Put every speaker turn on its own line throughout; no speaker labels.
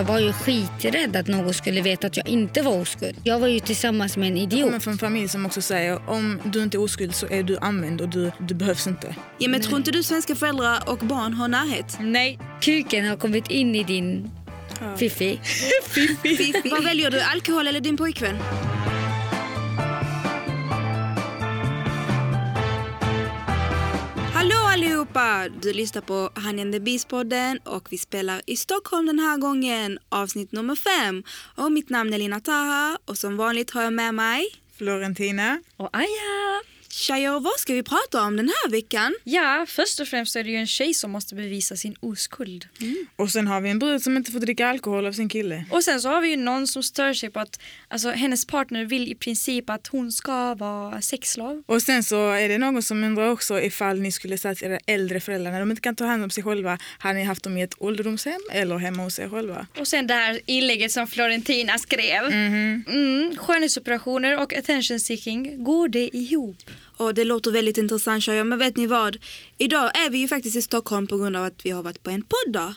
Jag var ju skiträdd att någon skulle veta att jag inte var oskuld. Jag var ju tillsammans med en
Jag kommer
idiot.
från en familj som också säger om du inte är oskuld så är du använd och du, du behövs inte.
Ja, men tror inte du svenska föräldrar och barn har närhet?
Nej, kuken har kommit in i din fiffi.
Vad väljer du, alkohol eller din pojkvän? Allihopa! Du lyssnar på Honey and the Beast-podden och vi spelar i Stockholm den här gången, avsnitt nummer fem. Och mitt namn är Lina Taha och som vanligt har jag med mig
Florentina.
Och Aja!
Tjejer, vad ska vi prata om den här veckan?
Ja, först och främst är det ju en tjej som måste bevisa sin oskuld.
Och sen har vi en brud som inte får dricka alkohol av sin kille.
Och sen så har vi ju någon som stör sig på att alltså, hennes partner vill i princip att hon ska vara sexslav.
Och sen så är det någon som undrar också ifall ni skulle säga till era äldre föräldrar när de inte kan ta hand om sig själva, har ni haft dem i ett ålderdomshem eller hemma hos er själva?
Och sen det här inlägget som Florentina skrev.
Mhm.
Mm, skönhetsoperationer och attention seeking, går det ihop?
Och det låter väldigt intressant tjejer, men vet ni vad? Idag är vi ju faktiskt i Stockholm på grund av att vi har varit på en podd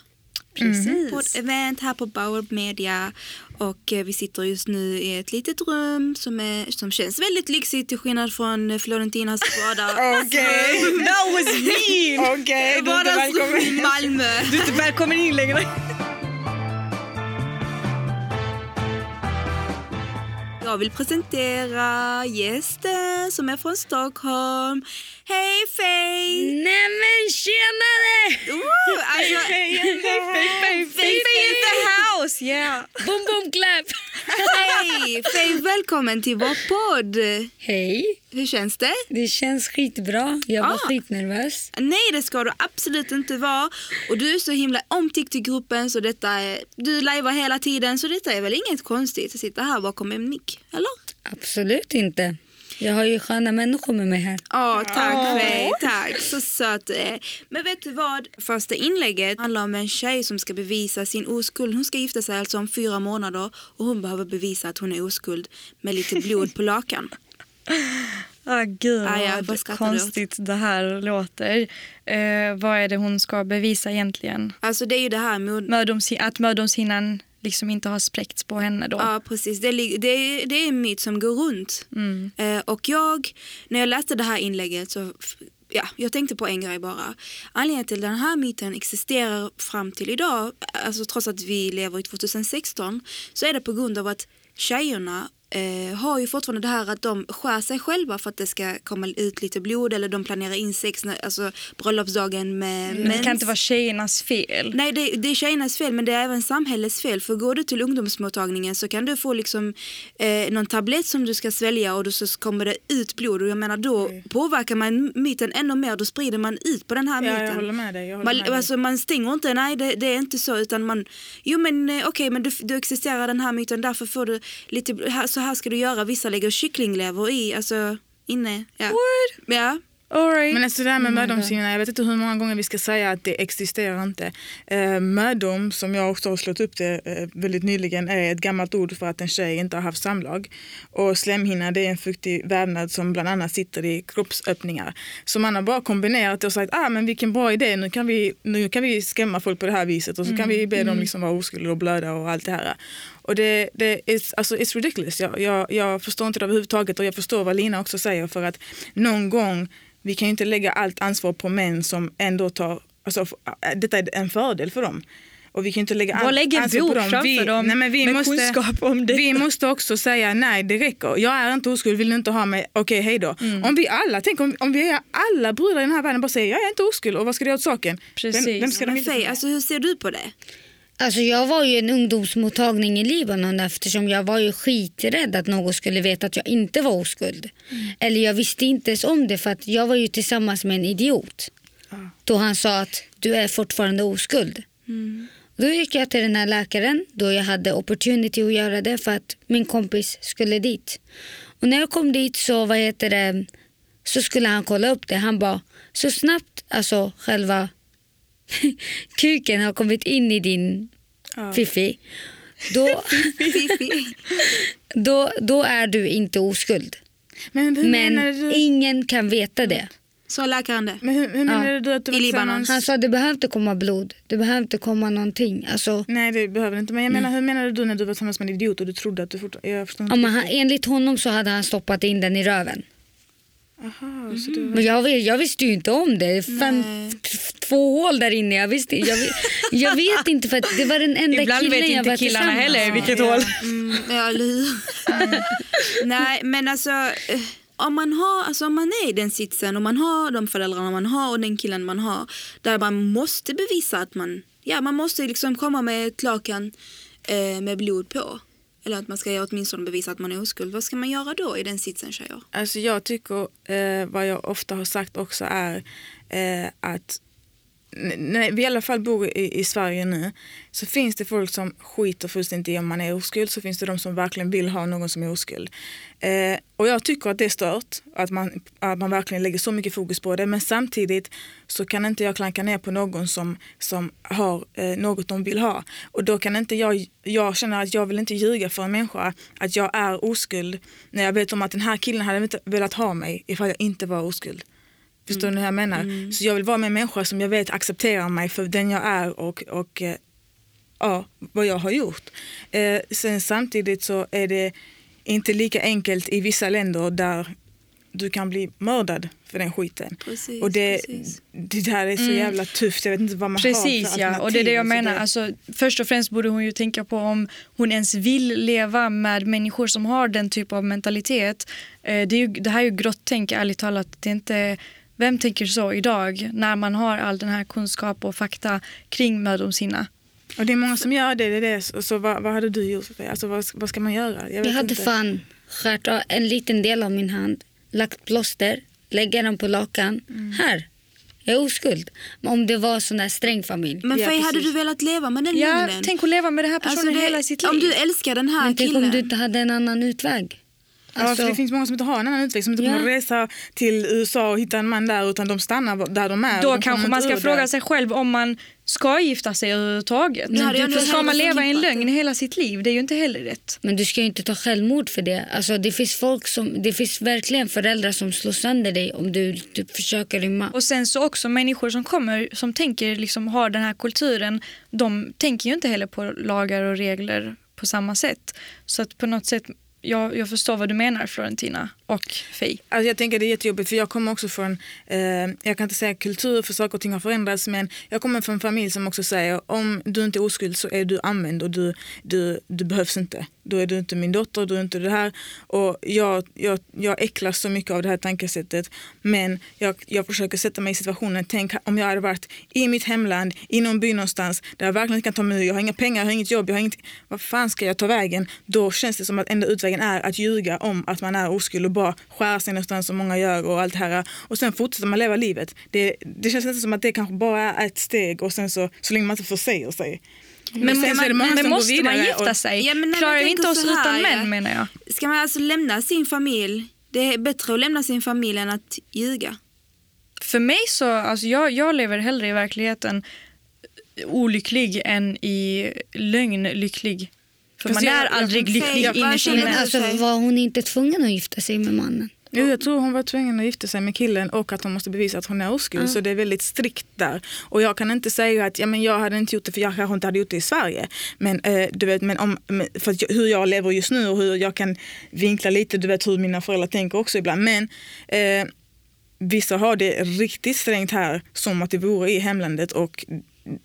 Precis.
på ett event här på Bauer Media och eh, vi sitter just nu i ett litet rum som, är, som känns väldigt lyxigt till skillnad från eh, Florentinas vardag.
Okej,
That was mean!
okej. du är inte
Vardagsrum i. Malmö.
Du är inte välkommen in längre.
Jag vill presentera gästen som är från Stockholm. Hej Faye!
Nej men tjenare!
Woo! Alltså,
Baby in the house! Yeah.
Boom boom clap!
Hej! Faye, välkommen till vår podd.
Hej,
Hur känns det?
det känns skitbra. Jag var
Ah.
skitnervös.
Nej, det ska du absolut inte vara. Och du är så himla omtyckt i gruppen så detta är, du lajvar hela tiden så detta är väl inget konstigt att sitta här bakom en mick, eller?
Absolut inte. Jag har ju sköna människor med mig här.
Ja, tack Faye, tack. Så söt du är. Men vet du vad? Första inlägget handlar om en tjej som ska bevisa sin oskuld. Hon ska gifta sig alltså om fyra månader och hon behöver bevisa att hon är oskuld med lite blod på lakan.
Ah, gud
Ah, ja,
vad konstigt det här låter. Eh, vad är det hon ska bevisa egentligen?
Alltså det är ju det här med
Mödoms, att mödomshinnan liksom inte har spräckts på henne då?
Ja, precis. Det, det, är- det är en myt som går runt.
Mm.
Eh, och jag, när jag läste det här inlägget så Ja, jag tänkte på en grej bara. Anledningen till den här myten existerar fram till idag, alltså trots att vi lever i 2016, så är det på grund av att tjejerna eh, har ju fortfarande det här att de skär sig själva för att det ska komma ut lite blod eller de planerar in sex, när, alltså bröllopsdagen med
Men det kan inte vara tjejernas fel.
Nej, det, det är tjejernas fel men det är även samhällets fel. För går du till ungdomsmottagningen så kan du få liksom, eh, någon tablett som du ska svälja och då så kommer det ut blod. Och jag menar då påverkar man myten ännu mer. Då sprider man ut på den här
Ja,
myten.
jag håller med dig. Jag håller
Man,
med dig.
alltså, man stänger inte, nej det, det är inte så utan man, jo men eh, okej men du, du existerar den här myten därför får du lite, här, så här ska du göra, vissa lägger kycklinglever i, alltså inne. Ja. Ja.
All right.
Men alltså det här med mödomshinna, jag vet inte hur många gånger vi ska säga att det existerar inte. Eh, mödom, som jag också har slått upp det eh, väldigt nyligen, är ett gammalt ord för att en tjej inte har haft samlag. Och slemhinna, det är en fuktig vävnad som bland annat sitter i kroppsöppningar. Så man har bara kombinerat det och sagt, ah men vilken bra idé, nu kan vi, nu kan vi skrämma folk på det här viset och så kan vi be dem liksom vara oskyldiga och blöda och allt det här. Och det, det is, alltså, it's ridiculous. Jag, jag, jag förstår inte det överhuvudtaget och jag förstår vad Lina också säger för att någon gång, vi kan ju inte lägga allt ansvar på män som ändå tar, alltså, f- detta är en fördel för dem. Och vi kan inte lägga
Bara
allt
lägg en
ansvar på
bok
dem.
framför
Vi,
dem
nej, men vi
med
måste,
kunskap om detta.
Vi måste också säga nej, det räcker. Jag är inte oskuld, vill du inte ha mig? Okej, hej då.
Mm.
Om vi alla, tänk om, om vi är alla brudar i den här världen bara säger jag är inte oskuld och vad ska det göra åt saken?
Precis.
Vem, vem ska de
Men
med?
alltså hur ser du på det?
Alltså jag var ju en ungdomsmottagning i Libanon eftersom jag var ju skiträdd att någon skulle veta att jag inte var oskuld. Eller jag visste inte ens om det för att jag var ju tillsammans med en idiot. Då han sa att du är fortfarande oskuld. Då gick jag till den här läkaren då jag hade opportunity att göra det för att min kompis skulle dit. Och när jag kom dit så vad heter det så skulle han kolla upp det. Han bara så snabbt alltså själva kuken har kommit in i din fiffi. Då,
Fifi.
då, då är du inte oskuld.
Men hur menar
Men
du?
ingen kan veta det.
Sa läkaren det?
Men hur, hur menar du att du
I Libanon.
Han sa det behövde komma blod. Det behövde komma någonting. Alltså,
Nej det behöver inte. Men jag menar hur menade du när du var tillsammans med en idiot och du trodde att du fortfarande... Jag förstår inte.
ja, men han, enligt honom så hade han stoppat in den i röven.
Aha, så du var...
Men jag, jag visste ju inte om det. Fem, två hål där inne. Jag, visste, jag, vet- jag vet inte för att det var den enda
Ibland
killen
vet
jag
inte
var
killarna
tillsammans
heller
med.
vilket
Ja.
hål.
Mm, ja? Nej, men alltså eh, om man, har, alltså om man är i den sitsen och man har de föräldrarna man har och den killen man har där man måste bevisa att man, ja man måste liksom komma med ett lakan eh, med blod på. Eller att man ska åtminstone bevisa att man är oskuld. Vad ska man göra då i den sitsen tjejer?
Alltså jag tycker, eh, vad jag ofta har sagt också är eh, att när vi i alla fall bor i, i Sverige nu så finns det folk som skiter fullständigt i om man är oskuld så finns det de som verkligen vill ha någon som är oskuld. Eh, och jag tycker att det är stört att man, att man verkligen lägger så mycket fokus på det men samtidigt så kan inte jag klanka ner på någon som, som har eh, något de vill ha. Och då kan inte jag, jag känner att jag vill inte ljuga för en människa att jag är oskuld när jag vet om att den här killen hade inte velat ha mig ifall jag inte var oskuld. Förstår ni hur jag menar? Så jag vill vara med en människa som jag vet accepterar mig för den jag är och, och eh, ja, vad jag har gjort. Eh, sen samtidigt så är det inte lika enkelt i vissa länder där du kan bli mördad för den skiten.
Precis,
och det,
precis.
det där är så jävla tufft. Jag vet inte vad man har
Precis
för
ja, och det är det jag
alternativ.
menar.
Alltså,
Alltså, först och främst borde hon ju tänka på om hon ens vill leva med människor som har den typen av mentalitet. Eh, det, är ju, det här är ju grottänk ärligt talat. Det är inte, vem tänker så idag när man har all den här kunskap och fakta kring mödomshinna?
och det är många som gör det. det, är det. Så, så vad, vad hade du gjort? Alltså, vad, vad ska man göra? Jag, vet
Jag hade
inte.
fan skärt av en liten del av min hand, lagt plåster, lägga den på lakan.
Mm.
Här, jag är oskuld. Men om det var sån där sträng familj.
Men
Ja,
hade du velat leva med den
Ja,
lögnen?
tänk att leva med den här personen
Alltså, det-
hela sitt liv.
Om du älskar den här
Men tänk
killen.
om du inte hade en annan utväg.
Ja,
Alltså,
för det finns många som inte har en annan utväg, som inte kommer
Ja.
att resa till USA och hitta en man där utan de stannar där de är.
Då
de kommer
kanske man ska fråga
där.
sig själv om man ska gifta sig överhuvudtaget.
Nog
För ska man leva i en lögn hela sitt liv? Det är ju inte heller rätt.
Men du ska ju inte ta självmord för det. Alltså, det finns folk som, det finns verkligen föräldrar som slår sönder dig om du, du försöker rymma.
Och sen så också människor som kommer, som tänker, liksom har den här kulturen, de tänker ju inte heller på lagar och regler på samma sätt. Så att på något sätt, jag, jag förstår vad du menar Florentina och Faye.
Alltså jag tänker det är jättejobbigt för jag kommer också från, eh, jag kan inte säga kultur för saker och ting har förändrats men jag kommer från en familj som också säger om du inte är oskuld så är du använd och du, du, du behövs inte. Då är du inte min dotter, du är inte det här. Och jag, jag, jag äcklas så mycket av det här tankesättet men jag, jag försöker sätta mig i situationen, tänk om jag hade varit i mitt hemland, i någon by någonstans där jag verkligen inte kan ta mig ur, jag har inga pengar, jag har inget jobb, jag har inget, vad fan ska jag ta vägen? Då känns det som att enda utvägen är att ljuga om att man är oskuld och bara skära sig någonstans som många gör och allt det här. Och sen fortsätter man leva livet. Det, det känns nästan som att det kanske bara är ett steg och sen så, så länge man inte försäger sig.
Men, men
som går
måste man gifta
och-
sig?
Ja, men
Klarar
man
vi inte oss
här,
utan män menar jag.
Ska man alltså lämna sin familj? Det är bättre att lämna sin familj än att ljuga.
För mig så, alltså jag, jag lever hellre i verkligheten olycklig än i lögn lycklig. För
Fast
man
jag-
är
jag-
aldrig
jag-
lycklig innerst inne.
alltså, var hon inte tvungen att gifta sig med mannen?
Jo, jag tror hon var tvungen att gifta sig med killen och att hon måste bevisa att hon är oskuld. Så det är väldigt strikt där. Och jag kan inte säga att ja, men jag hade inte gjort det för jag kanske inte hade gjort det i Sverige. Men, eh, du vet, men om, för hur jag lever just nu och hur jag kan vinkla lite, du vet hur mina föräldrar tänker också ibland. Men eh, vissa har det riktigt strängt här som att det vore i hemlandet och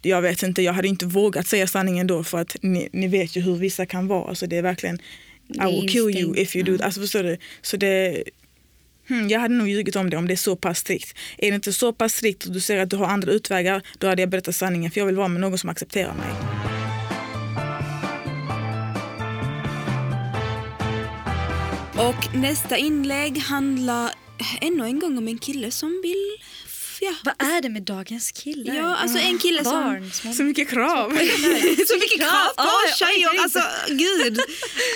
jag vet inte, jag hade inte vågat säga sanningen då för att ni, ni vet ju hur vissa kan vara. Alltså det är verkligen
Det är
I will kill you if you do. Alltså förstår du? Så det, Hmm, jag hade nog ljugit om det om det är så pass strikt. Är det inte så pass strikt och du ser att du har andra utvägar, då hade jag berättat sanningen för jag vill vara med någon som accepterar mig.
Och nästa inlägg handlar ännu en gång om en kille som vill... Ja,
Vad är det med dagens killar?
ja alltså en kille som...
Barn, små
Så mycket krav.
så mycket krav på
ja,
tjejer, alltså gud.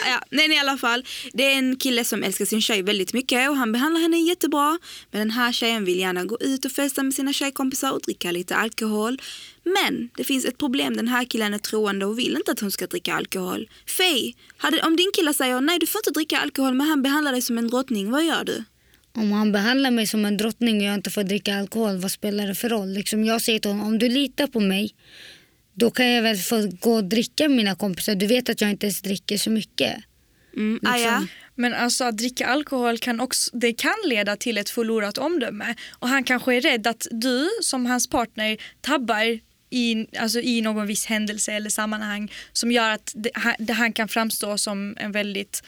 Ja, men i alla fall, det är en kille som älskar sin tjej väldigt mycket och han behandlar henne jättebra. Men den här tjejen vill gärna gå ut och festa med sina tjejkompisar och dricka lite alkohol. Men det finns ett problem, den här killen är troende och vill inte att hon ska dricka alkohol. Faye, hade, om din kille säger nej du får inte dricka alkohol men han behandlar dig som en drottning, vad gör du?
Om han behandlar mig som en drottning och jag inte får dricka alkohol, vad spelar det för roll? Liksom jag säger till honom, om du litar på mig, då kan jag väl få gå och dricka med mina kompisar. Du vet att jag inte ens dricker så mycket.
Mm. Ah, ja.
Men alltså att dricka alkohol kan också, det kan leda till ett förlorat omdöme. Och han kanske är rädd att du som hans partner tabbar i, alltså i någon viss händelse eller sammanhang som gör att det, han, det, han kan framstå som en väldigt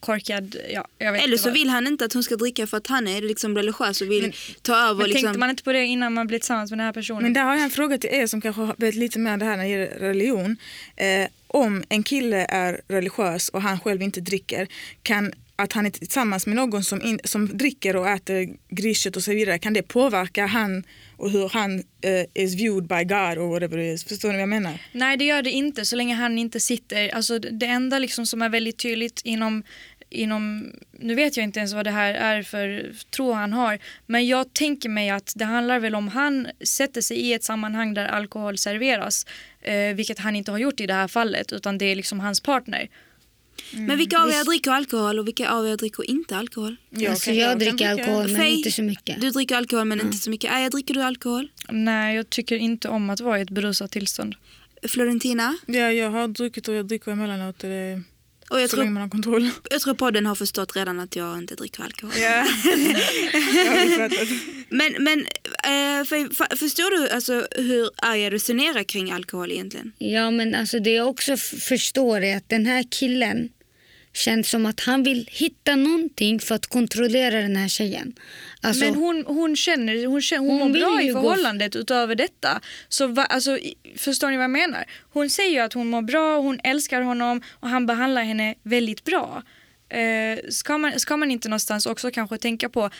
korkad, ja, jag vet
Eller så vill han inte att hon ska dricka för att han är liksom religiös och vill ta över.
Men
liksom.
tänkte man inte på det innan man blev tillsammans med den här personen?
Men där har jag en fråga till er som kanske vet lite mer om det här när det gäller religion. Eh, om en kille är religiös och han själv inte dricker, kan att han är tillsammans med någon som, in, som dricker och äter griskött och så vidare, kan det påverka han och hur han eh, is viewed by God or whatever it is? Förstår ni vad jag menar?
Nej det gör det inte så länge han inte sitter, alltså det det enda liksom som är väldigt tydligt inom Inom, nu vet jag inte ens vad det här är för tro han har men jag tänker mig att det handlar väl om han sätter sig i ett sammanhang där alkohol serveras eh, vilket han inte har gjort i det här fallet utan det är liksom hans partner.
Men vilka av er dricker alkohol och vilka av er dricker inte alkohol?
Jag
alltså, jag, dricker alkohol men
Fej,
inte så mycket.
Du dricker alkohol men inte så mycket. Aja, dricker du alkohol?
Nej jag tycker inte om att vara i ett berusat tillstånd.
Florentina?
Ja, jag har druckit och jag dricker emellanåt. Det,
Och jag
så länge
tror,
man har kontroll.
jag tror podden har förstått redan att jag inte dricker alkohol.
Fattat.
Men, men eh, för, för, förstår du alltså, hur Arja resonerar kring alkohol egentligen?
Ja, men alltså det jag också förstår är att den här killen känns som att han vill hitta någonting för att kontrollera den här tjejen. Alltså,
Men hon, hon känner, hon, känner, hon,
Hon
mår bra i
gå-
förhållandet utöver detta. Så va, alltså, förstår ni vad jag menar? Hon säger ju att hon mår bra, hon älskar honom och han behandlar henne väldigt bra. Eh, ska, man, ska man inte någonstans också kanske tänka på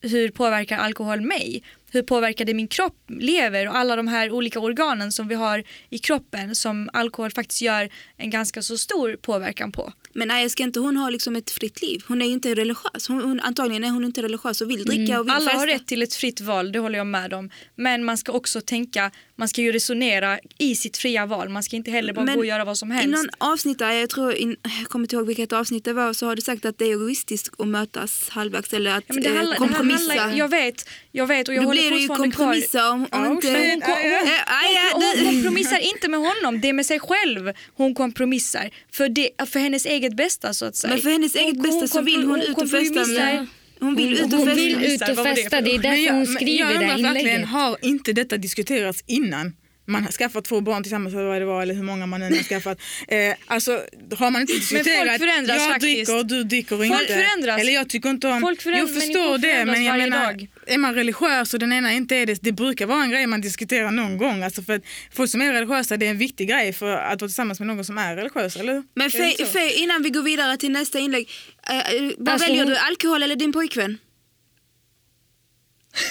hur påverkar alkohol mig? Hur påverkar det min kropp, lever och alla de här olika organen som vi har i kroppen som alkohol faktiskt gör en ganska så stor påverkan på?
Men Aja, ska inte hon ha liksom ett fritt liv? Hon är ju inte religiös. Hon, hon, antagligen är hon inte religiös och vill dricka och vill
Alla
festa.
har rätt till ett fritt val, det håller jag med om. Men man ska också tänka, man ska ju resonera i sitt fria val. Man ska inte heller bara
Men
gå och göra vad som
I
helst.
någon avsnitt, där, jag tror, in, jag kommer inte ihåg vilket avsnitt det var, så har du sagt att det är egoistiskt att mötas halvvägs eller att
Ja, men det
eh,
handlar, det
kompromissa.
handlar, jag vet, jag vet och jag
Då
håller
blir det ju kompromissa om, om
Oh,
inte...
Hon, hon,
Eh,
hon, hon
du-
kompromissar inte med honom, det är med sig själv hon kompromissar. För, det, för hennes eget bästa så att säga.
Men för hennes eget bästa så vill hon ut och festa med... Hon vill ut och
hon vill ut och festa. Det är därför
jag,
hon
men
skriver
jag
det
undrar
här
verkligen,
inlägget.
har inte detta diskuterats innan? Man har skaffat två barn tillsammans eller vad det var eller hur många man än har skaffat. Eh, alltså har man inte diskuterat
förändras
jag
faktiskt.
dricker och du dricker
Folk
inte.
förändras.
Eller jag tycker inte om...
Folk föränd-
jag förstår det
förändras
men jag menar
dag.
är man religiös och den ena inte är det, det brukar vara en grej man diskuterar någon gång. Alltså för att folk som är religiösa det är en viktig grej för att vara tillsammans med någon som är religiös, eller?
Men
så?
Fej, innan vi går vidare till nästa inlägg. Eh, eh, vad
Alltså,
väljer du? Alkohol eller din pojkvän?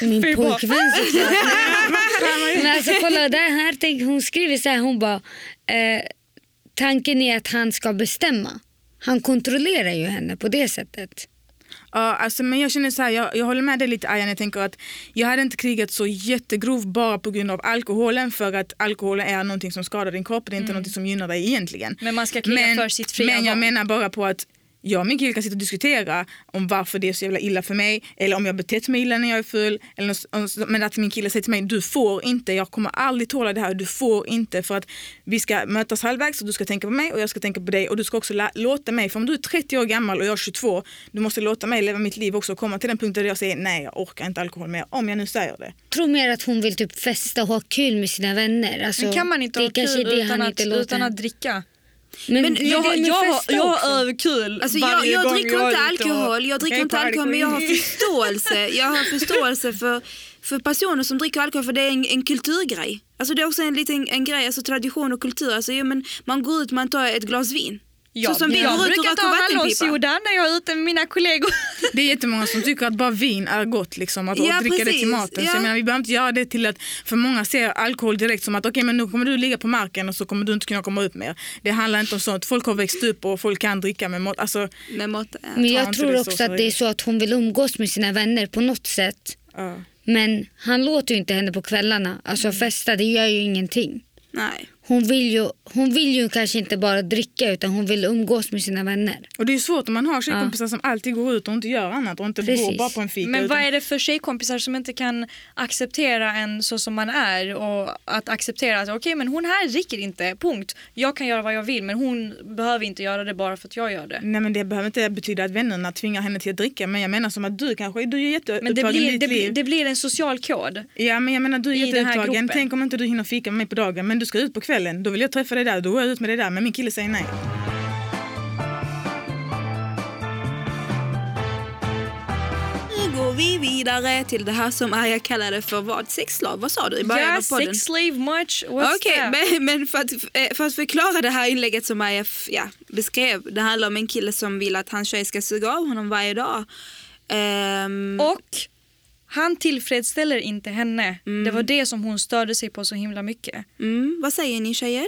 Min pojkvän såklart. Men alltså kolla, där här, tänk, hon skriver så här, hon bara eh, tanken är att han ska bestämma. Han kontrollerar ju henne på det sättet.
Ja, alltså, men jag känner så här, jag, jag håller med dig lite Ayan, jag tänker att jag hade inte krigat så jättegrov bara på grund av alkoholen för att alkoholen är någonting som skadar din kropp, det är inte någonting som gynnar dig egentligen.
Mm. Men man ska kriga för sitt fria
Men jag
val.
menar bara på att jag och min kille kan sitta och diskutera om varför det är så jävla illa för mig eller om jag betett mig illa när jag är full. Eller något, men att min kille säger till mig, du får inte, jag kommer aldrig tåla det här, du får inte för att vi ska mötas halvvägs och du ska tänka på mig och jag ska tänka på dig och du ska också låta mig, för om du är 30 år gammal och jag är 22, du måste låta mig leva mitt liv också och komma till den punkten där jag säger nej jag orkar inte alkohol mer, om jag nu säger det.
tror mer att hon vill typ festa och ha kul med sina vänner. Alltså,
Men kan man inte ha kul utan att, utan att dricka?
Men,
Men
men
Jag,
med
jag, jag
också.
har överkul
Alltså jag,
varje
jag
gång
dricker
jag
inte alkohol, jag dricker inte alkohol men jag har förståelse. Jag har förståelse för, för personer som dricker alkohol för det är en, en kulturgrej. Alltså det är också en liten en grej, alltså tradition och kultur. Alltså, ja, men man går ut, man tar ett glas vin.
Ja,
så som vi
jag
går ut och röker
hallonsoda när jag är ute med mina kollegor.
Det är jättemånga som tycker att bara vin är gott, liksom, att
Ja,
dricka det till maten. Så
Ja.
jag menar, vi behöver inte göra det till att, för många ser alkohol direkt som att okej men nu kommer du ligga på marken och så kommer du inte kunna komma ut mer. Det handlar inte om sånt, folk har växt upp och folk kan dricka med mat. Alltså,
Med mått, ja.
Men jag tror också
så
att det är så att hon vill umgås med sina vänner på något sätt.
ja.
Men han låter ju inte henne på kvällarna. Alltså
Mm.
festa, det gör ju ingenting.
Nej.
Hon vill, ju, hon vill ju kanske inte bara dricka utan hon vill umgås med sina vänner.
Och det är svårt om man har tjejkompisar som alltid går ut och inte gör annat och inte
Precis.
går bara på en fika.
Men
utan-
vad är det för tjejkompisar som inte kan acceptera en så som man är och att acceptera att okej men hon här dricker inte, punkt. Jag kan göra vad jag vill men hon behöver inte göra det bara för att jag gör det.
Nej men det behöver inte betyda att vännerna tvingar henne till att dricka men jag menar som att du kanske, du är jätteupptagen
Men det
i
blir,
ditt
det, blir,
liv.
det blir en social kod.
Ja men jag menar du är
i den här
jätteupptagen,
gruppen.
tänk om inte du hinner fika med mig på dagen men du ska ut på kvällen, då vill jag träffa dig där, då går jag ut med dig där men min kille säger nej.
Nu går vi vidare till det här som Arja kallade för vad? Sexslav? Vad sa du i början
Ja,
av podden?
sex slave much. What's
Okej,
that?
men, men för, att, eh, för att förklara det här inlägget som Maja f- ja, beskrev. Det handlar om en kille som vill att hans tjej ska suga av honom varje dag. Ehm,
Och han tillfredsställer inte henne. Det var det som hon störde sig på så himla mycket.
mm, vad säger ni tjejer?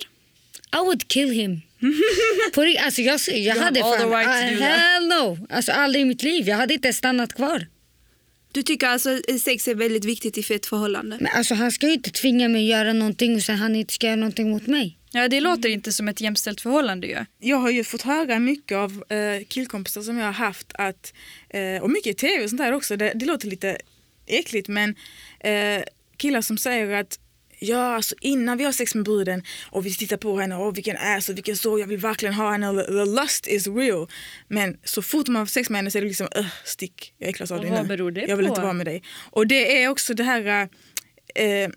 I would kill him. På, alltså jag, jag hade
all
fan,
right to
uh, hell no. Alltså aldrig i mitt liv. Jag hade inte stannat kvar.
Du tycker alltså att sex är väldigt viktigt i ett förhållande?
Men alltså han ska ju inte tvinga mig att göra någonting och sen han inte ska göra någonting mot mig.
Ja, det låter inte som ett jämställt förhållande ju.
Jag har ju fått höra mycket av eh, killkompisar som jag har haft att, eh, och mycket i tv och sånt där också, det, det låter lite äckligt men eh, killar som säger att Ja, alltså innan vi har sex med bruden och vi tittar på henne och vilken ass och vilken så, jag vill verkligen ha henne, the lust is real. Men så fort man har sex med henne så är det liksom, "Ugh, stick, jag äcklas av dig
vad
nu.
beror det
jag vill
på?
inte vara med dig. Och det är också det här, eh,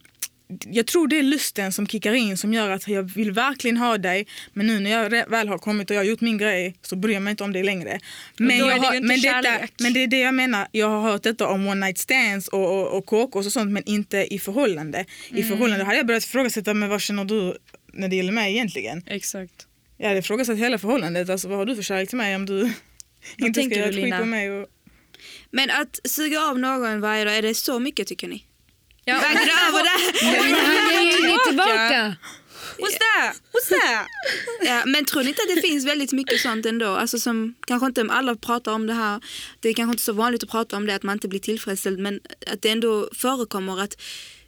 jag tror det är lusten som kickar in som gör att jag vill verkligen ha dig men nu när jag väl har kommit och jag har gjort min grej så bryr jag mig inte om dig längre. Men, jag
det
har,
inte
men, detta, men det är det jag menar, jag har hört detta om one night stands och, och, och KKs och sånt men inte i förhållande. I
Mm.
förhållande hade jag börjat ifrågasätta men vad känner du när det gäller mig egentligen?
Exakt.
Jag hade ifrågasatt hela förhållandet, alltså vad har du för kärlek till mig om du inte ska göra ett skit på mig? Och...
Men att suga av någon varje dag, är det så mycket tycker ni?
Ja.
Väger det över det?
Men han ger ju inget tillbaka.
What's that? What's that?
Ja, men tror ni inte att det finns väldigt mycket sånt ändå? Alltså som kanske inte alla pratar om det här. Det är kanske inte så vanligt att prata om det att man inte blir tillfredsställd men att det ändå förekommer att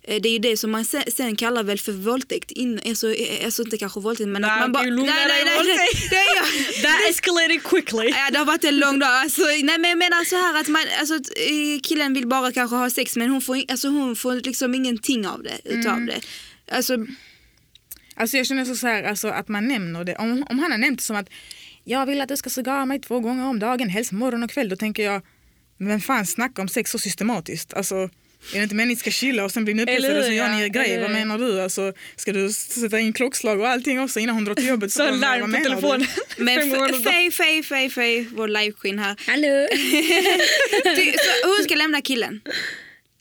det är ju det som man se- sen kallar väl för våldtäkt. In, alltså, eh, alltså inte kanske våldtäkt men
Nej,
att man bara...
du lugnar dig, våldtäkt.
det är jag.
That escalated quickly.
Ja, det har varit en lång dag. Alltså, nej, men jag menar så här att man, alltså, eh, killen vill bara kanske ha sex men hon får, alltså, hon får liksom ingenting av det, utav det. Alltså,
Alltså jag känner så, så här, alltså att man nämner det. Om, om han har nämnt det som att jag vill att du ska suga av mig två gånger om dagen, helst morgon och kväll. Då tänker jag, men vem fan snackar om sex så systematiskt? Alltså, är det inte meningen att ni ska chilla och sen blir ni upphetsade så gör ni er grej? Vad menar du? Alltså, ska du sätta in klockslag och allting också innan hon drar till jobbet?
Så
vad
larm på
du?
telefonen.
men Fej, Fej, Fej, Fej, vår livequeen här.
Hallå?
Ty- så hon ska lämna killen.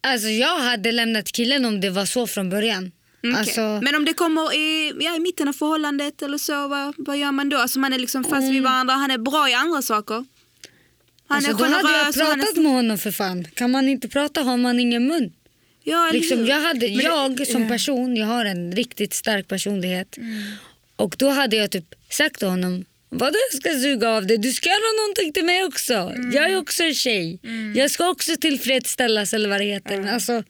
Alltså jag hade lämnat killen om det var så från början.
Okej.
Alltså,
Men om det kommer i, ja, i mitten av förhållandet eller så, vad, vad gör man då? Alltså man är liksom fast vid varandra, han är bra i andra saker. Han
alltså
är
då hade jag
han är-
pratat med honom för fan. Kan man inte prata har man ingen mun.
Ja,
Liksom, jag, hade,
det-
jag som person, jag har en riktigt stark personlighet. Och då hade jag typ sagt till honom Vadå jag ska suga av dig? Du ska göra någonting till mig också. Jag är också en tjej. Jag ska också tillfredsställas eller vad det heter. Alltså,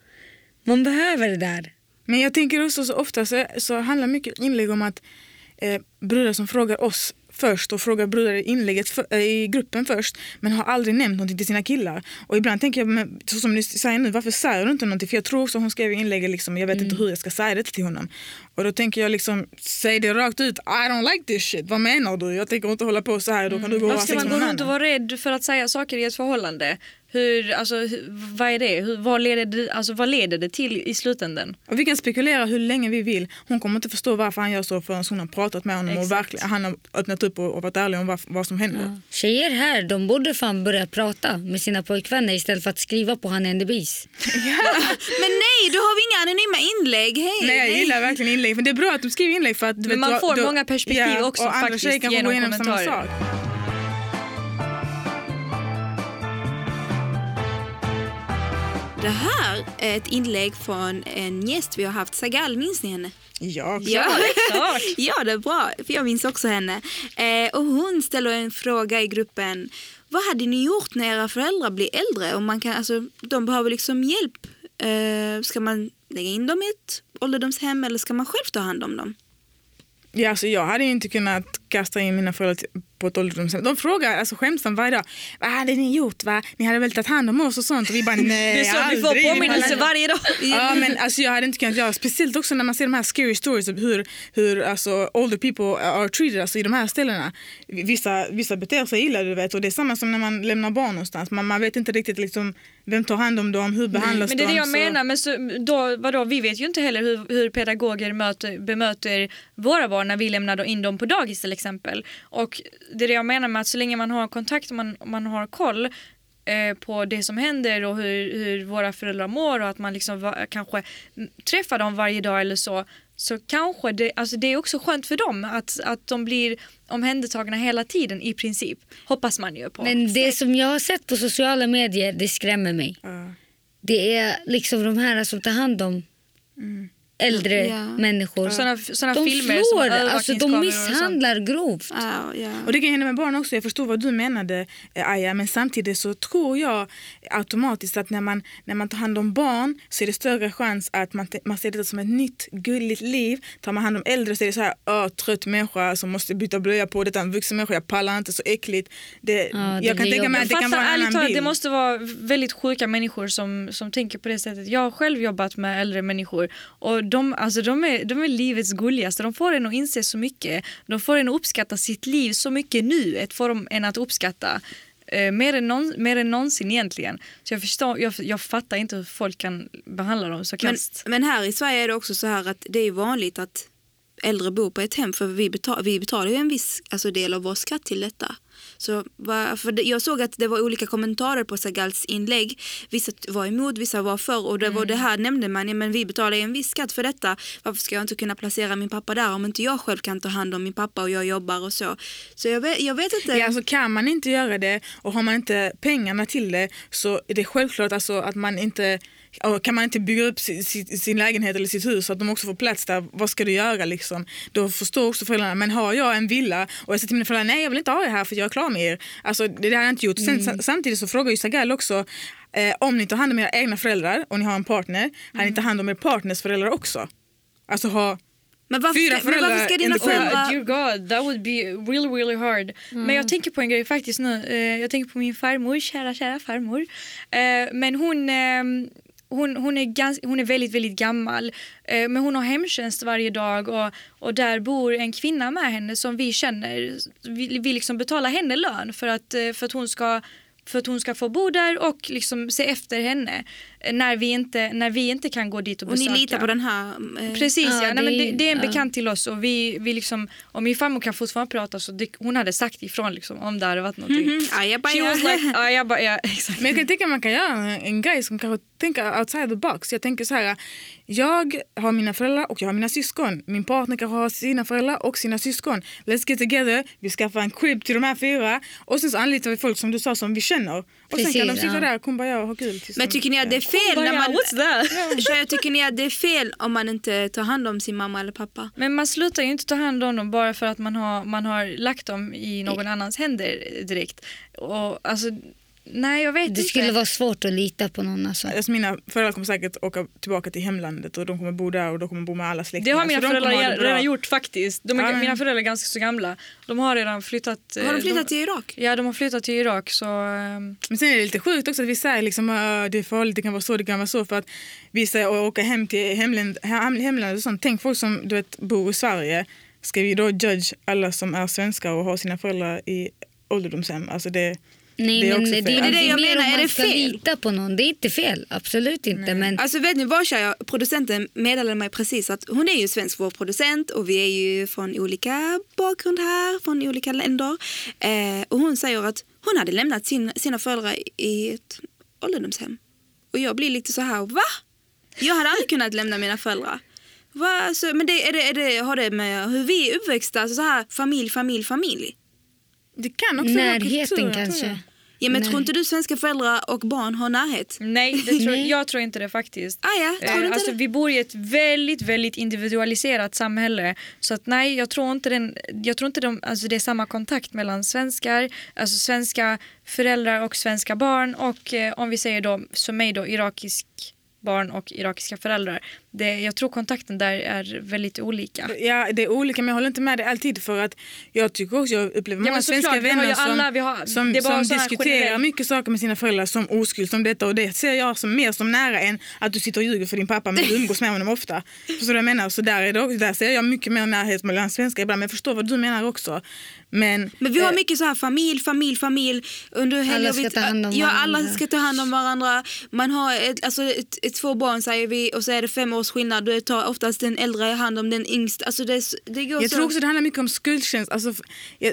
man behöver det där.
Men jag tänker också så ofta så, så handlar mycket inlägg om att eh, brudar som frågar oss först och frågar brudar i inlägget för, eh, i gruppen först men har aldrig nämnt någonting till sina killar. Och ibland tänker jag, men, så som ni säger nu, varför säger du inte någonting? För jag tror också hon skrev i inlägget liksom, jag vet
Mm.
inte hur jag ska säga det till honom. Och då tänker jag liksom, säg det rakt ut, I don't like this shit, vad menar du? Jag tänker inte hålla på så här, då kan du gå och ha
Varför ska man gå runt och vara rädd för att säga saker i ett förhållande? Hur, alltså, vad är det? Hur, vad, leder det alltså, vad leder det till i slutändan?
Och vi kan spekulera hur länge vi vill. Hon kommer inte förstå varför han gör så förrän hon har pratat med honom och
Exakt.
verkligen, han har öppnat upp och, och varit ärlig om vad, vad som händer.
Tjejer här, de borde fan börja prata med sina pojkvänner istället för att skriva på han and the bees.
Men nej, då har vi inga anonyma inlägg. Hej,
Nej jag
hej.
gillar verkligen inlägg. Men det är bra att de skriver inlägg för att
Men
vet,
man får
då-
många perspektiv också
och andra
faktiskt
tjejer kan få gå
genom
igenom samma
kommentarer.
sak.
Det här är ett inlägg från en gäst vi har haft, Sagal, minns ni henne?
Ja,
Ja,
klart.
ja, det är bra, för jag minns också henne. Eh, och hon ställer en fråga i gruppen. Vad hade ni gjort när era föräldrar blir äldre? Om man kan, alltså, de behöver liksom hjälp. Eh, ska man lägga in dem i ett ålderdomshem eller ska man själv ta hand om dem?
Ja, alltså jag hade inte kunnat kasta in mina föräldrar på ett ålderdomshem. De frågar alltså, skämtsamt varje dag, vad hade ni gjort? Va? Ni hade väl tagit hand om oss och sånt? Och vi bara, nej
Det är så vi får
aldrig.
påminnelse varje dag.
Ja, men alltså, jag hade inte kunnat göra Speciellt också när man ser de här scary stories om hur, hur alltså, older people are treated alltså, i de här ställena. Vissa, vissa beter sig illa du vet och det är samma som när man lämnar barn någonstans. Man, man vet inte riktigt liksom, vem tar hand om dem, hur behandlas
Men det är det
de.
jag
så-
menar. Men så, då, vadå, vi vet ju inte heller hur, hur pedagoger möter, bemöter våra barn när vi lämnar in dem på dagis till exempel. Och det är det jag menar med att så länge man har kontakt och man, man har koll eh, på det som händer och hur, hur våra föräldrar mår och att man liksom va, kanske mm, träffar dem varje dag eller så så kanske det, alltså det är också skönt för dem att, att de blir omhändertagna hela tiden i princip. Hoppas man ju på.
Men det som jag har sett på sociala medier, det skrämmer mig.
Ja.
Det är liksom de här som tar hand om äldre
Ja.
människor.
Såna, såna
de
filmer som
slår, alltså de
övervakningskameror och
misshandlar grovt.
Ja, ja.
Och det kan hända med barn också. Jag förstår vad du menade eh, Aya, men samtidigt så tror jag automatiskt att när man, när man tar hand om barn så är det större chans att man, man ser det som ett nytt gulligt liv. Tar man hand om äldre så är det så här, "Åh, trött människa som måste byta blöja på, detta är en vuxen människa, jag pallar inte, så äckligt. Det,
det
jag kan tänka mig att det kan vara en annan
talat,
bild.
det måste vara väldigt sjuka människor som, som tänker på det sättet. Jag har själv jobbat med äldre människor och de, alltså, de, är, de är livets gulligaste. De får en att inse så mycket. De får en att uppskatta sitt liv så mycket nu ett får de en att uppskatta. Eh, mer, än någon, mer än någonsin egentligen. Så jag, förstår, jag, jag fattar inte hur folk kan behandla dem så
Men,
kast.
men här i Sverige är det också så här att det är vanligt att äldre bor på ett hem för vi, betal, vi betalar ju en viss alltså, del av vår skatt till detta. Så, för jag såg att det var olika kommentarer på Sagals inlägg. Vissa var emot, vissa var för och det, var det här nämnde man, ja, men vi betalar ju en viss skatt för detta. Varför ska jag inte kunna placera min pappa där om inte jag själv kan ta hand om min pappa och jag jobbar och så. Så jag vet, jag vet inte.
Ja, alltså kan man inte göra det och har man inte pengarna till det så är det självklart alltså att man inte kan man inte bygga upp sin, lägenhet eller sitt hus så att de också får plats där, vad ska du göra liksom? Då förstår också föräldrarna, men har jag en villa och jag säger till mina föräldrar, nej jag vill inte ha er här för jag är klar med er. Alltså det har jag inte gjort. Sen, sa- Samtidigt så frågar ju Sagal också, eh, om ni tar hand om era egna föräldrar och ni har en partner, har ni tar hand om er partners föräldrar också? Alltså ha
men, varför
fyra
ska, men varför
föräldrar
ska
in
dina föräldrar...
Oh, dear God, that would be really really hard. Men jag tänker på en grej faktiskt nu. Eh, jag tänker på min farmor, kära kära farmor. Eh, men hon, eh, hon, hon, är gans, hon är väldigt väldigt gammal. Eh, men hon har hemtjänst varje dag och, och där bor en kvinna med henne som vi känner. Vi, vi liksom betalar henne lön för att, eh, för att hon ska för att hon ska få bo där och liksom se efter henne när vi inte, när vi inte kan gå dit och
Och ni
besöka.
litar på den här... eh,
Precis ja,
Ja,
Nej, men
det-
det, det är en
ja.
bekant till oss och vi, vi liksom, och min farmor kan fortfarande prata så det, hon hade sagt ifrån liksom, om det hade varit någonting.
Mhm, ajabaja.
She was like, ja, jag bara, ja, exakt.
Men jag kan tänka att man kan göra en, grej som kanske tänker outside the box. Jag tänker så här, jag har mina föräldrar och jag har mina syskon. Min partner kanske har sina föräldrar och sina syskon. Let's get together, vi skaffar en crib till de här fyra och sen så anlitar vi folk som du sa som vi känner. Och sen kan de sitta
ja.
där, kumbaya och ha kul.
Men tycker ni att det är fel när man...
What's that?
Tjejer, tycker ni att det är fel om man inte tar hand om sin mamma eller pappa?
Men man slutar ju inte ta hand om dem bara för att man har, man har lagt dem i någon annans händer direkt. Och, alltså, nej jag vet
Det
inte.
skulle vara svårt att lita på någon. Alltså.
Alltså mina föräldrar kommer säkert åka tillbaka till hemlandet och de kommer bo där och de kommer bo med alla
Det
släktingar.
har mina
de
föräldrar
ha det bra.
redan gjort faktiskt. De är,
Ja,
Mina föräldrar är ganska så gamla. De har redan flyttat. eh,
Har de flyttat till Irak?
Ja, de har flyttat till Irak. Så, ehm,
Men sen är det lite sjukt också att vi säger liksom, "Ah, det är farligt, det kan vara så, det kan vara så. För att vi säger att åka hem till hemland, hem- hemlandet och sånt. Tänk folk som du vet, bor i Sverige. Ska vi då judge alla som är svenskar och har sina föräldrar i ålderdomshem? Alltså det,
Nej,
det är
men
också
det,
fel.
är
Det är det jag menar, är
man
det
ska
fel?
lita på någon. Det är inte fel, absolut inte. Men
Alltså vet ni vad tjejer? Producenten meddelade mig precis att hon är ju svensk vår producent och vi är ju från olika bakgrund här, från olika länder. Eh, och hon säger att hon hade lämnat sin, sina föräldrar i ett ålderdomshem. Och jag blir lite så här, va? Jag hade aldrig kunnat lämna mina föräldrar. Va? Alltså, men det, är det, är det, har det med hur vi är uppväxta, alltså så här familj, familj, familj?
det kan också vara kultur,
närheten
tror jag.
kanske.
Ja, men
Nej.
tror inte du svenska föräldrar och barn har närhet?
nej, tror, jag tror inte det faktiskt.
Ah, ja, tror
Eh,
inte
alltså,
det?
vi bor i ett väldigt, väldigt individualiserat samhälle. Så att nej, jag tror inte, den, jag tror inte de, alltså, det är samma kontakt mellan svenskar, alltså svenska föräldrar och svenska barn och eh, om vi säger då, som mig då, irakisk barn och irakiska föräldrar. Det, jag tror kontakten där är väldigt olika.
Ja, det är olika men jag håller inte med dig alltid för att jag tycker också, jag upplever många
men såklart,
svenska
ju
vänner som,
alla- vi har-
som, som diskuterar mycket saker med sina föräldrar som oskuld, som detta och det ser jag som mer som nära än att du sitter och ljuger för din pappa men du umgås med honom ofta. Förstår du vad jag menar? Så där, är det, där ser jag mycket mer närhet mellan svenskar ibland men jag förstår vad du menar också. Men,
Men vi har
eh,
mycket så här familj, familj, familj. Under helger
ska
vi-
ta hand om
ja, alla
varandra.
ska ta hand om varandra. Man har ett, alltså ett, ett, två barn säger vi och så är det fem års skillnad. Då tar oftast den äldre hand om den yngsta. Alltså det, det går
Jag
så.
tror också det handlar mycket om skuldkänsla. Alltså,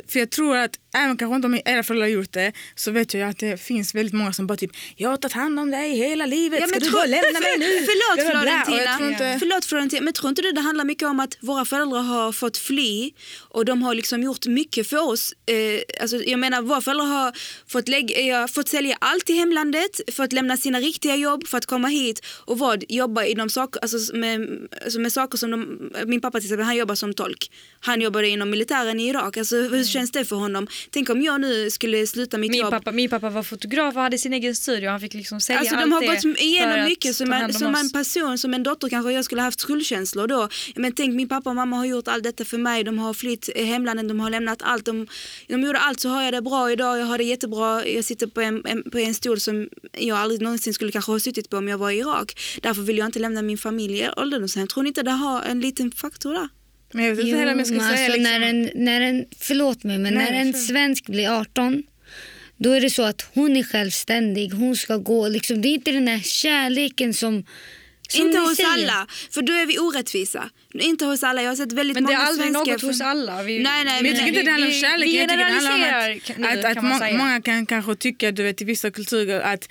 för jag tror att även kanske inte om era föräldrar har gjort det så vet jag att det finns väldigt många som bara typ jag har tagit hand om dig hela livet,
Ja,
ska
men
du bara lämna mig nu?
Förlåt Florentina.
inte...
Förlåt Florentina. Men tror inte du det handlar mycket om att våra föräldrar har fått fly och de har liksom gjort mycket för oss. Eh, alltså, jag menar våra föräldrar har fått, lägga, eh, fått sälja allt i hemlandet för att lämna sina riktiga jobb för att komma hit och vad, jobba inom saker, alltså med, alltså med saker som de, min pappa till exempel, han jobbar som tolk. Han jobbade inom militären i Irak. Alltså, hur känns det för honom? Tänk om jag nu skulle sluta mitt
Min
jobb.
pappa, min pappa var fotograf och hade sin egen studio. Han fick liksom sälja
Alltså,
allt
de har
det
gått igenom mycket. Som, en, som en person, som en dotter kanske jag skulle haft skuldkänslor då. Men tänk min pappa och mamma har gjort allt detta för mig. De har flytt eh, hemlandet, de har lämnat allt. De, de gjorde allt så har jag det bra idag. Jag har det jättebra. Jag sitter på en, en, på en stol som jag aldrig någonsin skulle kanske ha suttit på om jag var i Irak. Därför vill jag inte lämna min familj i ålderdomshem. Tror ni inte det har en liten faktor där?
Men jag vet inte
Jo,
heller om jag ska
men
säga
alltså,
liksom...
när, en, när en, förlåt mig, men
Nej,
när en svensk blir 18 då är det så att hon är självständig. Hon ska gå. Liksom, det är inte den här kärleken som... som
inte hos
säger.
alla, för då är vi orättvisa. Inte hos alla. Jag har sett väldigt
Men det
många
är aldrig
svenskar
något hos alla. Vi,
Nej, nej,
Men jag tycker inte det handlar om
vi-
kärlek.
Vi
jag tycker det handlar om att,
nu,
att, att
kan
må- många kan kanske tycka du vet, i vissa kulturer att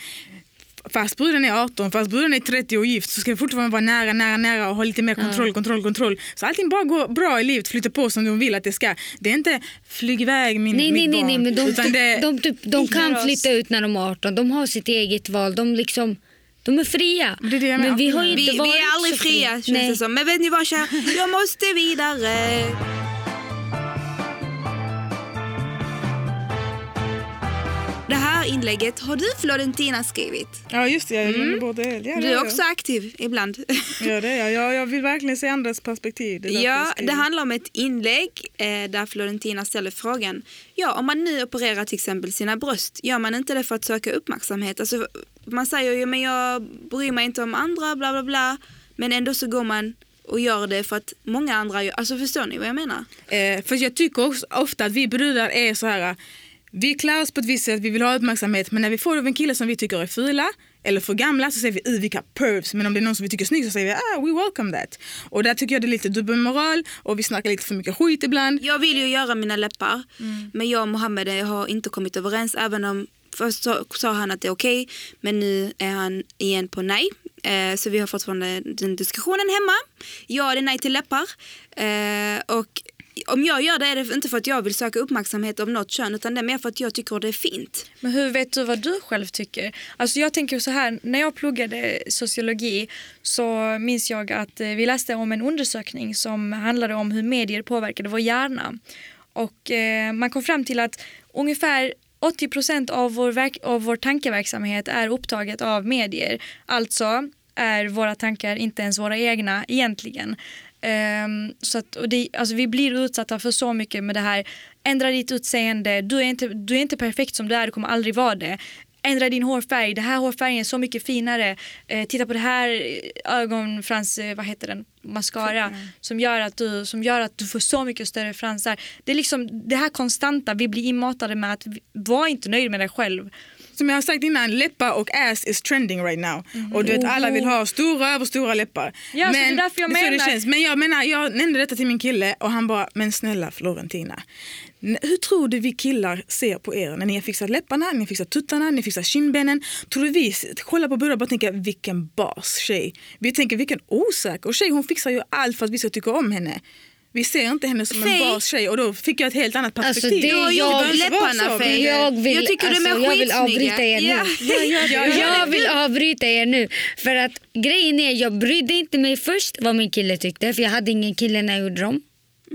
fast bruden är 18, fast bruden är 30 och gift så ska vi fortfarande vara nära, nära, nära och ha lite mer kontroll, kontroll, kontroll. Så allting bara går bra i livet, flyter på som de vill att det ska. Det är inte flyg iväg min,
Nej,
mitt
nej, nej,
barn.
nej, men de,
utan det,
de, typ, de
Ignar
kan
oss.
flytta ut när de är 18. De har sitt eget val. De, liksom, de är fria.
Det är det
men vi har
Vi,
inte
vi
varit
är aldrig
fria.
fria känns
Nej.
det som. Men vet ni vad kära? Jag måste vidare. Det här inlägget har du Florentina skrivit.
ja just det, jag glömde bort det. Ja, det
Mm. Du är
jag.
också aktiv ibland.
Ja, det är jag. jag. Jag vill verkligen se andras perspektiv. Det jag
Ja, det handlar om ett inlägg eh, där Florentina ställer frågan. Ja, om man nu opererar till exempel sina bröst, gör man inte det för att söka uppmärksamhet? Alltså, man säger ju, men jag bryr mig inte om andra, bla bla bla. Men ändå så går man och gör det för att många andra gör. Alltså förstår ni vad jag menar?
Eh, för jag tycker också ofta att vi brudar är så här. Vi klär oss på ett visst sätt, vi vill ha uppmärksamhet men när vi får det av en kille som vi tycker är fula eller för gamla så säger vi "Uh, vilka pervs men om det är någon som vi tycker är snygg så säger vi ah, we welcome that. Och där tycker jag det är lite dubbelmoral och vi snackar lite för mycket skit ibland.
Jag vill ju göra mina läppar, men jag och Mohammed har inte kommit överens. Även om först så, sa han att det är okej, men nu är han igen på nej. Eh, så vi har fortfarande den diskussionen hemma. Jag är nej till läppar. Eh, och om jag gör det är det inte för att jag vill söka uppmärksamhet om något kön utan det är mer för att jag tycker det är fint.
Men hur vet du vad du själv tycker? Alltså jag tänker så här, när jag pluggade sociologi så minns jag att eh, vi läste om en undersökning som handlade om hur medier påverkade vår hjärna. Och eh, man kom fram till att ungefär 80% av vår, av vår tankeverksamhet är upptaget av medier. Alltså är våra tankar inte ens våra egna egentligen. Ehm, så att, och det, alltså vi blir utsatta för så mycket med det här. Ändra ditt utseende, du är, inte, du är inte perfekt som du är, du kommer aldrig vara det. Ändra din hårfärg, det här hårfärgen är så mycket finare. Eh, titta på det här eh, ögonfrans, eh, vad heter den, mascara som gör, att du, som gör att du får så mycket större fransar. Det är liksom det här konstanta, vi blir inmatade med att vi- var inte nöjd med dig själv.
Som jag har sagt innan, läppar och ass is trending right now. Och du vet alla vill ha stora över stora läppar.
Ja, så det är därför jag
så det
menar.
känns. Men jag menar, jag nämnde detta till min kille och han bara, men snälla Florentina. Hur tror du vi killar ser på er när ni har fixat läpparna, ni har fixat tuttarna, ni har fixat kindbenen? Tror du vi kollar på brudar och bara tänker vilken bas tjej. Vi tänker vilken osäker tjej, hon fixar ju allt för att vi ska tycka om henne. Vi ser inte henne som en
Fej.
bas tjej och då fick jag ett helt annat
Alltså,
perspektiv.
det
Du har
är
gjort
jag-
läpparna.
Jag vill,
Jag tycker
alltså,
de är
jag vill avbryta er nu.
Ja.
Ja, ja,
Jag vill avbryta er nu. För att grejen är, jag brydde inte mig först vad min kille tyckte. För jag hade ingen kille när jag gjorde dem.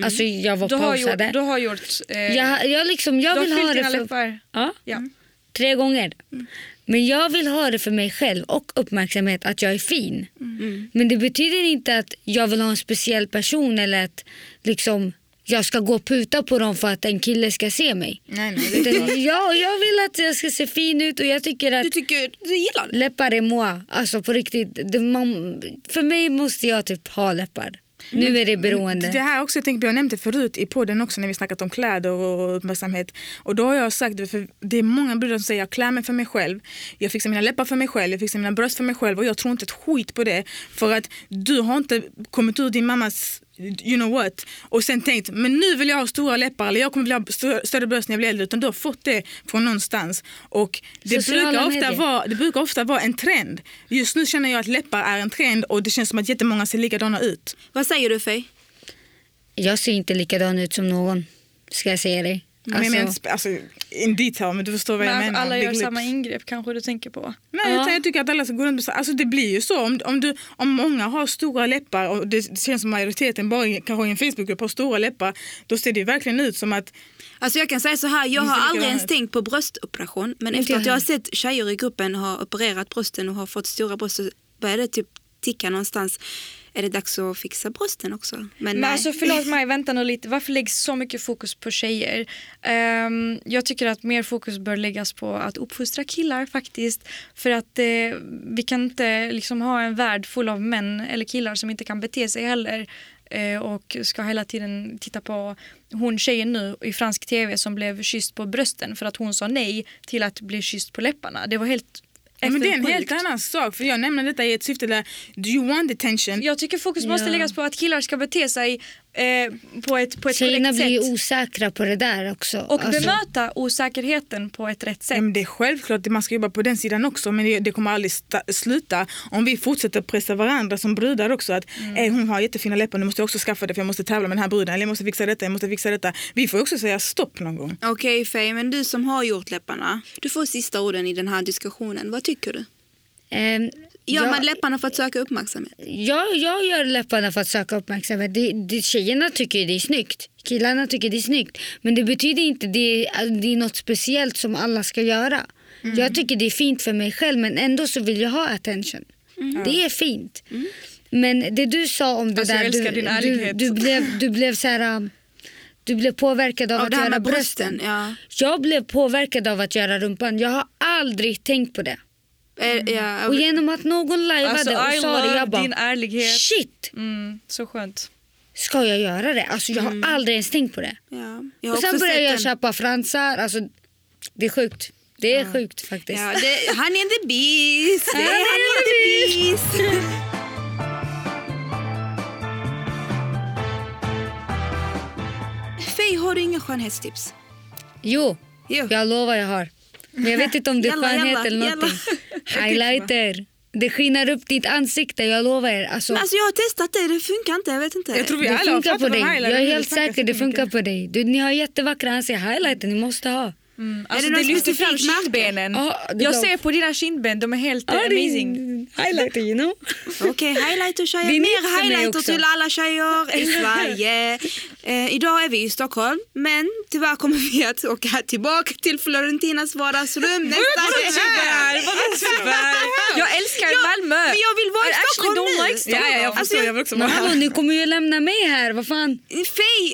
Alltså jag var
Du har
pausade.
gjort, du har gjort eh,
jag, jag, liksom, jag vill ha det för...
läppar.
Ja,
Ja.
tre gånger. Men jag vill ha det för mig själv och uppmärksamhet att jag är fin.
Mm.
Men det betyder inte att jag vill ha en speciell person eller att liksom, jag ska gå och puta på dem för att en kille ska se mig.
Nej, nej, det är klart.
Det, ja, jag vill att jag ska se fin ut och jag tycker att
Du tycker du gillar det?
läppar är moi. Alltså på riktigt. Det, man, för mig måste jag typ ha läppar. Nu är det beroende.
Det här också, jag tänkte, jag nämnde förut i podden också när vi snackat om kläder och uppmärksamhet. Och då har jag sagt, det, för det är många brudar som säger jag klär mig för mig själv. Jag fixar mina läppar för mig själv, jag fixar mina bröst för mig själv och jag tror inte ett skit på det. För att du har inte kommit ur din mammas you know what och sen tänkt men nu vill jag ha stora läppar eller jag kommer vilja ha stö- större bröst när jag blir äldre utan du har fått det från någonstans och det
Sociala
brukar, ofta
medier.
vara, det brukar ofta vara en trend. Just nu känner jag att läppar är en trend och det känns som att jättemånga ser likadana ut.
Vad säger du Faye?
Jag ser inte likadan ut som någon. Ska jag säga dig.
Men jag menar spe- alltså, in detail men du förstår vad
Men
jag
att
menar.
alla
Big
gör
lips.
samma ingrepp kanske du tänker på.
Nej,
Ja.
utan jag tycker att alla ska gå runt med så- alltså Det blir ju så om, om, du, om många har stora läppar och det känns som majoriteten bara kanske har en Facebookgrupp har stora läppar då ser det ju verkligen ut som att
Alltså jag kan säga så här, jag har
det
aldrig ens tänkt på bröstoperation men efter att
jag
jag har sett tjejer i gruppen ha opererat brösten och har fått stora bröst så börjar det typ ticka någonstans. Är det dags att fixa brösten också? Men,
Men
nej.
alltså förlåt mig, vänta nu lite. Varför läggs så mycket fokus på tjejer? Ehm, jag tycker att mer fokus bör läggas på att uppfostra killar faktiskt. För att eh, vi kan inte liksom ha en värld full av män eller killar som inte kan bete sig heller. Eh, och ska hela tiden titta på hon tjejen nu i fransk tv som blev kysst på brösten för att hon sa nej till att bli kysst på läpparna. Det var helt
men det är en helt annan sak. För jag nämner detta i ett syfte där do you want attention?
Jag tycker fokus måste läggas på att killar ska bete sig eh, på ett, på ett
Tjejerna
korrekt
blir ju osäkra på det där också.
Och
Alltså,
bemöta osäkerheten på ett rätt sätt.
Ja, men det är självklart att man ska jobba på den sidan också men det, det kommer aldrig sta- sluta om vi fortsätter pressa varandra som brudar också att "Eh, hon har jättefina läppar nu måste jag också skaffa det för jag måste tävla med den här bruden eller jag måste fixa detta, jag måste fixa detta. Vi får också säga stopp någon gång.
Okej Faye, men du som har gjort läpparna, du får sista orden i den här diskussionen. Vad tycker du? Gör man läpparna för att söka uppmärksamhet?
Jag, jag gör läpparna för att söka uppmärksamhet. Det, det, tjejerna tycker det är snyggt. Killarna tycker det är snyggt. Men det betyder inte det, det är något speciellt som alla ska göra.
Mm.
Jag tycker det är fint för mig själv men ändå så vill jag ha attention. Det är fint. Men det du sa om det
Alltså,
där, du, du, du, blev, du blev så här... um, Du blev påverkad av,
Av
att göra brösten.
brösten, ja.
Jag blev påverkad av att göra rumpan. Jag har aldrig tänkt på det.
Eh, ja,
Och genom att någon lajvade
Alltså
och
I
sa det, jag bara
din ärlighet.
shit,
Mm, så skönt.
ska jag göra det? Alltså jag har aldrig ens tänkt på det.
ja.
Och sen började jag
den.
köpa fransar. Alltså, det är sjukt. Det är sjukt faktiskt.
Ja, det, han är the beast! Han är the beast! Faye, har du inga skönhetstips?
Jo,
Jo.
jag lovar jag har. Men jag vet inte om det är skönhet eller någonting.
jalla.
Highlighter. Det skiner upp ditt ansikte, jag lovar er. Alltså,
Men alltså, jag har testat det, det funkar inte. Jag vet inte.
Jag tror vi
det
alla
funkar på dig. Jag är helt säker, det funkar på dig. Du, ni har jättevackra ansikten. Highlighter ni måste ha.
Alltså,
det
det,
någon
lyfter fram kindbenen.
Det är
jag ser på dina kindben, de är helt
det är
amazing.
Highlighter, you know.
Okej, highlighter tjejer.
Det är
Mer highlighter till alla tjejer i Sverige. Eh, idag är vi i Stockholm, men tyvärr kommer vi att åka tillbaka till Florentinas vardagsrum nästa vecka.
tyvärr? Jag älskar
Ja,
Malmö.
men jag vill vara i Stockholm nu.
like Stockholm.
Ja, ja, jag
Alltså,
förstår.
jag-
Jag vill också vara här.
ni kommer ju lämna mig här. Vad fan? Med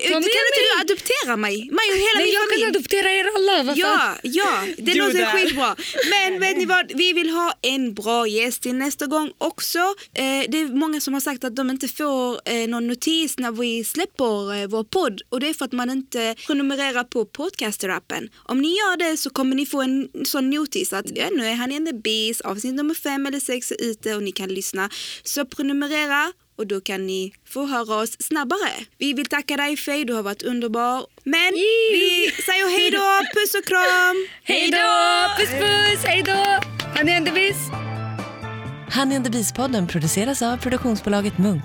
kan inte du adoptera mig? Mig och hela
Nej,
min
jag
familj.
kan adoptera er alla.
Ja, ja, det
Do
låter
that.
skitbra. Men vet ni vad, vi vill ha en bra gäst till nästa gång också. Eh, det är många som har sagt att de inte får eh, någon notis när vi släpper eh, vår podd och det är för att man inte prenumererar på podcaster-appen. Om ni gör det så kommer ni få en sån notis att ja, nu är han in the beast, avsnitt nummer fem eller sex är ute och ni kan lyssna. Så prenumerera och då kan ni få höra oss snabbare. Vi vill tacka dig Faye, du har varit underbar. Men vi säger hej då, puss och kram!
Hej då! Puss puss! Hej då! Han är en devis.
Honey and the Beast-podden produceras av produktionsbolaget Munk.